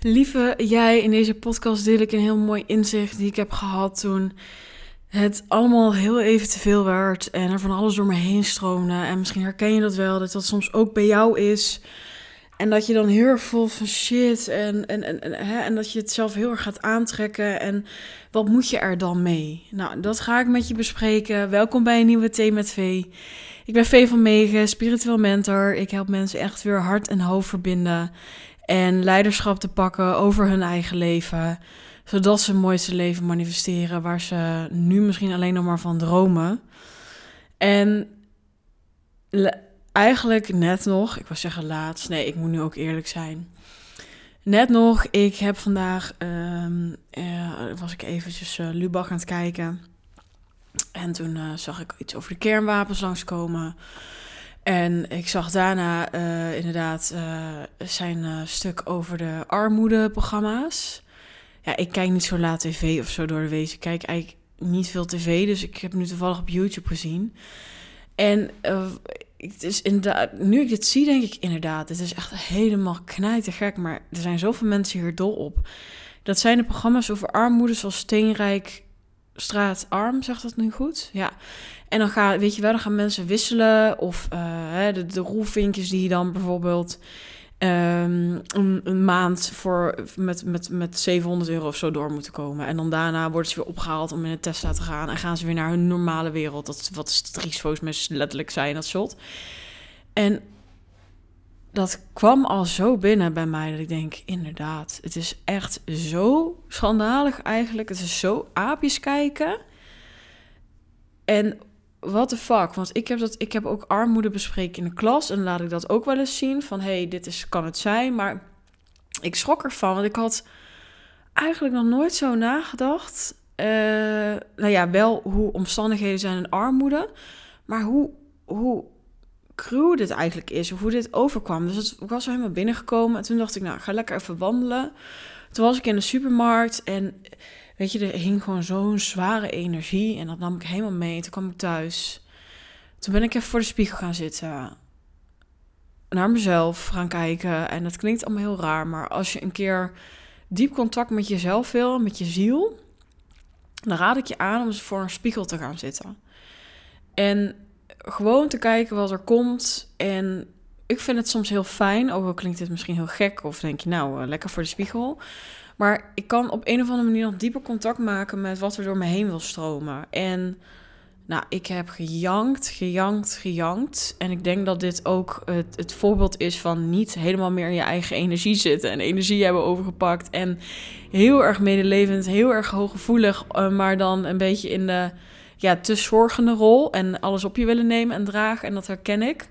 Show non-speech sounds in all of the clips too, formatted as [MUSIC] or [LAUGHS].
Lieve jij, in deze podcast deel ik een heel mooi inzicht die ik heb gehad toen het allemaal heel even te veel werd en er van alles door me heen stroomde. En misschien herken je dat wel, dat dat soms ook bij jou is. En dat je dan heel erg vol van shit en, en, en, en, hè, en dat je het zelf heel erg gaat aantrekken. En wat moet je er dan mee? Nou, dat ga ik met je bespreken. Welkom bij een nieuwe Thee met V. Ik ben V van Megen, spiritueel mentor. Ik help mensen echt weer hart en hoofd verbinden. En leiderschap te pakken over hun eigen leven. Zodat ze het mooiste leven manifesteren waar ze nu misschien alleen nog maar van dromen. En eigenlijk net nog, ik was zeggen laatst, nee, ik moet nu ook eerlijk zijn. Net nog, ik heb vandaag, um, was ik eventjes uh, Lubach aan het kijken. En toen uh, zag ik iets over de kernwapens langskomen. En ik zag daarna uh, inderdaad zijn stuk over de armoedeprogramma's. Ja, ik kijk niet zo laat tv of zo door de wezen. Ik kijk eigenlijk niet veel tv, dus ik heb nu toevallig op YouTube gezien. En het is inderdaad, nu ik dit zie, denk ik inderdaad, het is echt helemaal knijtergek. Maar er zijn zoveel mensen hier dol op. Dat zijn de programma's over armoede, zoals Steenrijk Straatarm, zegt dat nu goed? Ja. En dan gaan, weet je wel, dan gaan mensen wisselen. Of uh, de, de die dan bijvoorbeeld um, een, maand voor, met, met, met 700 euro of zo door moeten komen. En dan daarna worden ze weer opgehaald om in een Tesla te gaan. En gaan ze weer naar hun normale wereld. Dat wat Stries volgens letterlijk zijn, dat shot. En dat kwam al zo binnen bij mij dat ik denk, inderdaad, het is echt zo schandalig eigenlijk. Het is zo aapjes kijken. En what the fuck? Want ik heb, dat, ik heb ook armoede bespreken in de klas. En laat ik dat ook wel eens zien. Van, hey, dit is, kan het zijn. Maar ik schrok ervan. Want ik had eigenlijk nog nooit zo nagedacht. Uh, nou ja, wel hoe omstandigheden zijn in armoede. Maar hoe, hoe cruw dit eigenlijk is. Of hoe dit overkwam. Dus het, ik was er helemaal binnengekomen. En toen dacht ik, nou, ga lekker even wandelen. Toen was ik in de supermarkt. En Weet je, er hing gewoon zo'n zware energie en dat nam ik helemaal mee. Toen kwam ik thuis. Toen ben ik even voor de spiegel gaan zitten. Naar mezelf gaan kijken. En dat klinkt allemaal heel raar, maar als je een keer diep contact met jezelf wil, met je ziel, dan raad ik je aan om voor een spiegel te gaan zitten. En gewoon te kijken wat er komt. En ik vind het soms heel fijn, ook al klinkt het misschien heel gek, of denk je nou, eh, lekker voor de spiegel. Maar ik kan op een of andere manier nog dieper contact maken met wat er door me heen wil stromen. En nou, ik heb gejankt, gejankt, gejankt. En ik denk dat dit ook het, het voorbeeld is van niet helemaal meer in je eigen energie zitten. En energie hebben overgepakt. En heel erg medelevend, heel erg hooggevoelig. Uh, maar dan een beetje in de ja, te zorgende rol. En alles op je willen nemen en dragen. En dat herken ik.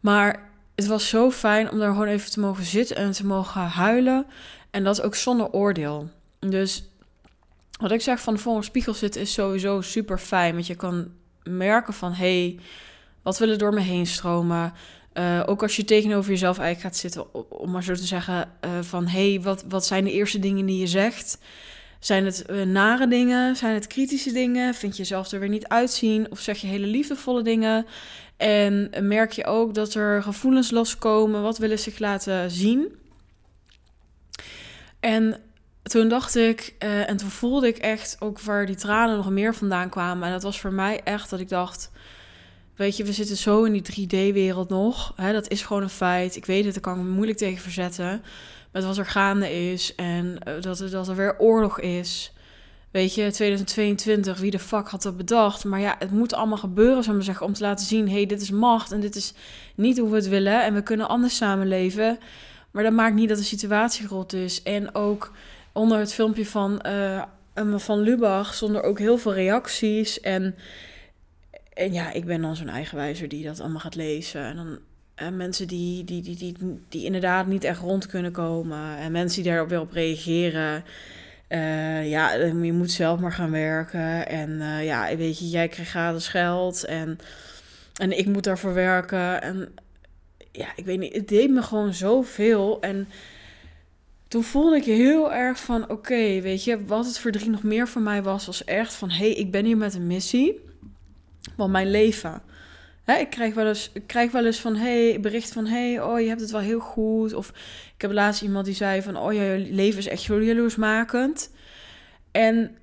Maar het was zo fijn om daar gewoon even te mogen zitten en te mogen huilen. En dat ook zonder oordeel. Dus wat ik zeg van voor een spiegel zitten is sowieso super fijn. Want je kan merken van hé, hey, wat wil er door me heen stromen? Uh, ook als je tegenover jezelf eigenlijk gaat zitten, om maar zo te zeggen, uh, van hé, hey, wat, wat zijn de eerste dingen die je zegt? Zijn het uh, nare dingen? Zijn het kritische dingen? Vind je jezelf er weer niet uitzien? Of zeg je hele liefdevolle dingen? En merk je ook dat er gevoelens loskomen? Wat willen zich laten zien? En toen dacht ik, uh, en toen voelde ik echt ook waar die tranen nog meer vandaan kwamen. En dat was voor mij echt dat ik dacht, weet je, we zitten zo in die 3D-wereld nog. Hè, dat is gewoon een feit. Ik weet het, daar kan ik me moeilijk tegen verzetten. Met wat er gaande is en uh, dat, er, dat er weer oorlog is. Weet je, 2022, wie de fuck had dat bedacht? Maar ja, het moet allemaal gebeuren, zou maar zeggen, om te laten zien... hé, hey, dit is macht en dit is niet hoe we het willen... en we kunnen anders samenleven... Maar dat maakt niet dat de situatie rot is. En ook onder het filmpje van, uh, van Lubach zonder ook heel veel reacties. En, en ja, ik ben dan zo'n eigenwijzer die dat allemaal gaat lezen. En dan en mensen die, die, die, die, die inderdaad niet echt rond kunnen komen. En mensen die daarop weer op reageren. Uh, ja, je moet zelf maar gaan werken. En uh, ja, weet je, jij krijgt gratis geld. En, en ik moet daarvoor werken. En ja, ik weet niet, het deed me gewoon zoveel. En toen voelde ik heel erg van, oké, weet je, wat het verdriet nog meer voor mij was, was echt van, hé, hey, ik ben hier met een missie. Want mijn leven, Hè, ik, krijg wel eens, ik krijg wel eens van, hey, bericht van, hey, oh, je hebt het wel heel goed. Of ik heb laatst iemand die zei van, oh, je leven is echt jaloersmakend. En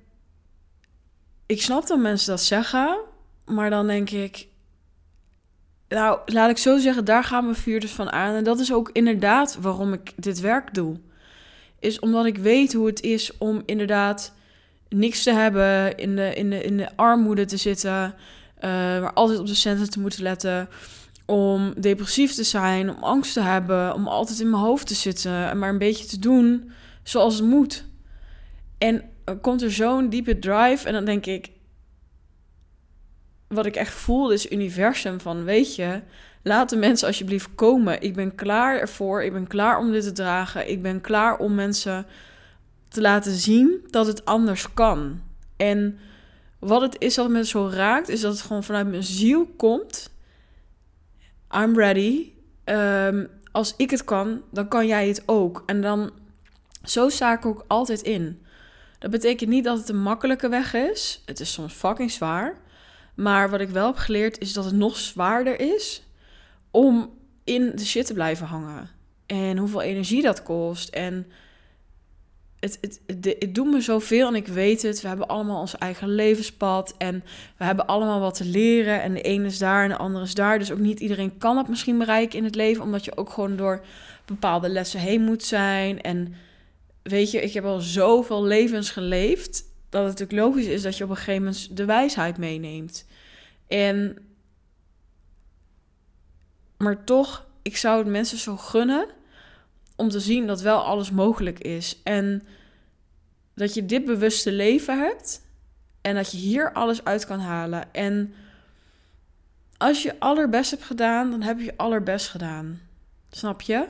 ik snap dat mensen dat zeggen, maar dan denk ik, nou, laat ik zo zeggen, daar gaan mijn dus van aan. En dat is ook inderdaad waarom ik dit werk doe. Is omdat ik weet hoe het is om inderdaad niks te hebben, in de, in de, in de armoede te zitten, maar altijd op de centen te moeten letten. Om depressief te zijn, om angst te hebben, om altijd in mijn hoofd te zitten en maar een beetje te doen zoals het moet. En komt er zo'n diepe drive en dan denk ik, wat ik echt voel is universum van, weet je, laat de mensen alsjeblieft komen. Ik ben klaar ervoor, ik ben klaar om dit te dragen, ik ben klaar om mensen te laten zien dat het anders kan. En wat het is dat me zo raakt, is dat het gewoon vanuit mijn ziel komt. I'm ready. Ehm, als ik het kan, dan kan jij het ook. En dan, zo sta ik ook altijd in. Dat betekent niet dat het een makkelijke weg is. Het is soms fucking zwaar. Maar wat ik wel heb geleerd is dat het nog zwaarder is om in de shit te blijven hangen. En hoeveel energie dat kost. En het, het, het, doet me zoveel en ik weet het. We hebben allemaal ons eigen levenspad en we hebben allemaal wat te leren. En de ene is daar en de andere is daar. Dus ook niet iedereen kan het misschien bereiken in het leven, omdat je ook gewoon door bepaalde lessen heen moet zijn. En weet je, ik heb al zoveel levens geleefd dat het natuurlijk logisch is dat je op een gegeven moment de wijsheid meeneemt. En maar toch, ik zou het mensen zo gunnen om te zien dat wel alles mogelijk is. En dat je dit bewuste leven hebt en dat je hier alles uit kan halen. En als je allerbest hebt gedaan, dan heb je allerbest gedaan. Snap je?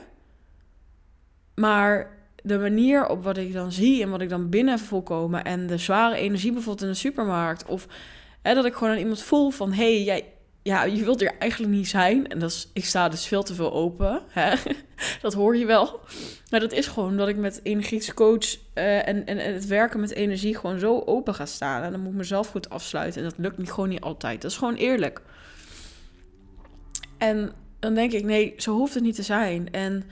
Maar de manier op wat ik dan zie en wat ik dan binnen volkomen en de zware energie bijvoorbeeld in de supermarkt of hè, dat ik gewoon aan iemand voel van hé, hey, jij, ja, je wilt er eigenlijk niet zijn. En dat is, ik sta dus veel te veel open. Hè? Dat hoor je wel. Maar dat is gewoon dat ik met energiecoach uh, en, en, en, het werken met energie gewoon zo open ga staan. En dan moet ik mezelf goed afsluiten. En dat lukt niet, gewoon niet altijd. Dat is gewoon eerlijk. En dan denk ik, nee, zo hoeft het niet te zijn. En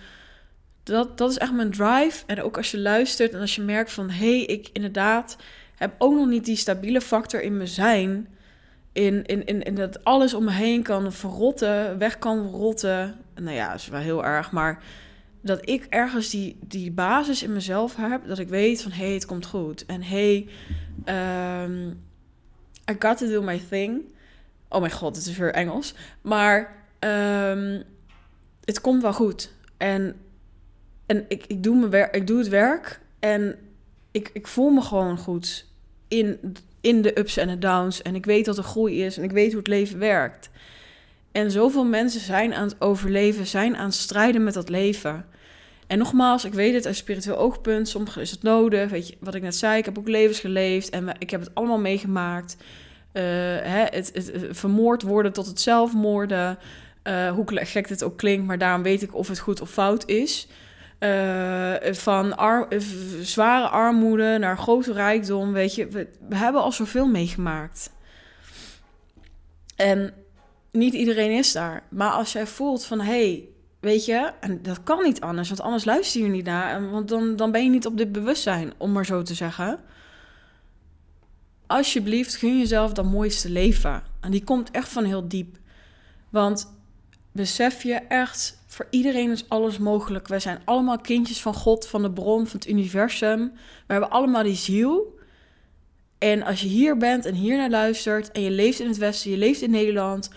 dat, dat is echt mijn drive. En ook als je luistert en als je merkt van... hé, hey, ik inderdaad heb ook nog niet die stabiele factor in me zijn in, in, in, in dat alles om me heen kan verrotten, weg kan rotten. Nou ja, is wel heel erg, maar dat ik ergens die, die basis in mezelf heb, dat ik weet van hé, hey, het komt goed. En hey, um, I got to do my thing. Oh mijn god, het is weer Engels. Maar um, het komt wel goed. En, en ik, ik, doe mijn werk, ik doe het werk en ik, ik voel me gewoon goed in in de ups en de downs. En ik weet dat er groei is en ik weet hoe het leven werkt. En zoveel mensen zijn aan het overleven, zijn aan het strijden met dat leven. En nogmaals, ik weet het uit spiritueel oogpunt, soms is het nodig. Weet je, wat ik net zei, ik heb ook levens geleefd en ik heb het allemaal meegemaakt. Uh, hè, het, vermoord worden tot het zelfmoorden. Uh, hoe gek dit ook klinkt, maar daarom weet ik of het goed of fout is. Uh, van ar zware armoede naar grote rijkdom, weet je. We, we, hebben al zoveel meegemaakt. En niet iedereen is daar. Maar als jij voelt van, hé, hey, weet je, en dat kan niet anders, want anders luister je niet naar. Want dan, dan ben je niet op dit bewustzijn, om maar zo te zeggen. Alsjeblieft, gun jezelf dat mooiste leven. En die komt echt van heel diep. Want besef je echt, voor iedereen is alles mogelijk. Wij zijn allemaal kindjes van God, van de bron, van het universum. We hebben allemaal die ziel. En als je hier bent en hier naar luistert en je leeft in het Westen, je leeft in Nederland,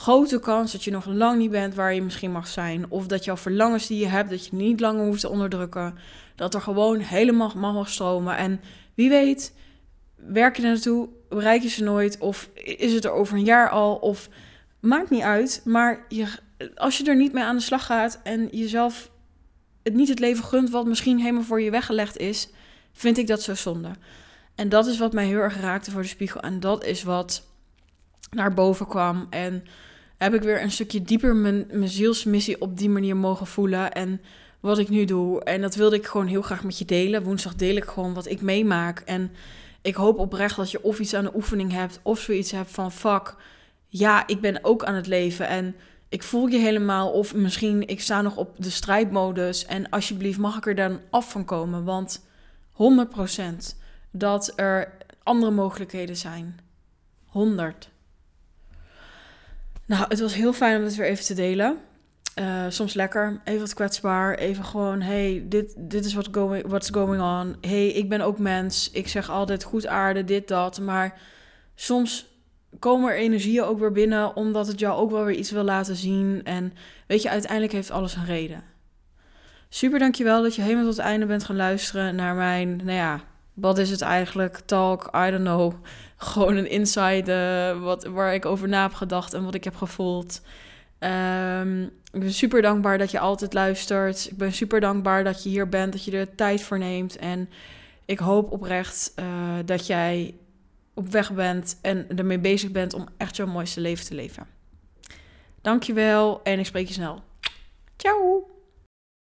grote kans dat je nog lang niet bent waar je misschien mag zijn. Of dat jouw verlangens die je hebt, dat je niet langer hoeft te onderdrukken. Dat er gewoon helemaal mag stromen. En wie weet, werk je er naartoe, bereik je ze nooit. Of is het er over een jaar al, of Maakt niet uit, maar je, als je er niet mee aan de slag gaat en jezelf het niet het leven gunt wat misschien helemaal voor je weggelegd is, vind ik dat zo zonde. En dat is wat mij heel erg raakte voor de spiegel. En dat is wat naar boven kwam. En heb ik weer een stukje dieper mijn, mijn zielsmissie op die manier mogen voelen. En wat ik nu doe. En dat wilde ik gewoon heel graag met je delen. Woensdag deel ik gewoon wat ik meemaak. En ik hoop oprecht dat je of iets aan de oefening hebt. Of zoiets hebt van fuck ja, ik ben ook aan het leven en ik voel je helemaal. Of misschien ik sta nog op de strijdmodus en alsjeblieft mag ik er dan af van komen. Want 100% dat er andere mogelijkheden zijn. 100. Nou, het was heel fijn om het weer even te delen. Uh, soms lekker, even wat kwetsbaar, even gewoon, hey, dit, dit is what going, what's going on. hey, ik ben ook mens. Ik zeg altijd goed aarde, dit, dat. Maar soms komen er energieën ook weer binnen, omdat het jou ook wel weer iets wil laten zien. En weet je, uiteindelijk heeft alles een reden. Super dankjewel dat je helemaal tot het einde bent gaan luisteren naar mijn, nou ja, wat is het eigenlijk? Talk, I don't know. [LAUGHS] Gewoon een insight uh, wat, waar ik over na heb gedacht en wat ik heb gevoeld. Um, ik ben super dankbaar dat je altijd luistert. Ik ben super dankbaar dat je hier bent, dat je er tijd voor neemt. En ik hoop oprecht uh, dat jij op weg bent en ermee bezig bent om echt jouw mooiste leven te leven. Dankjewel en ik spreek je snel. Ciao!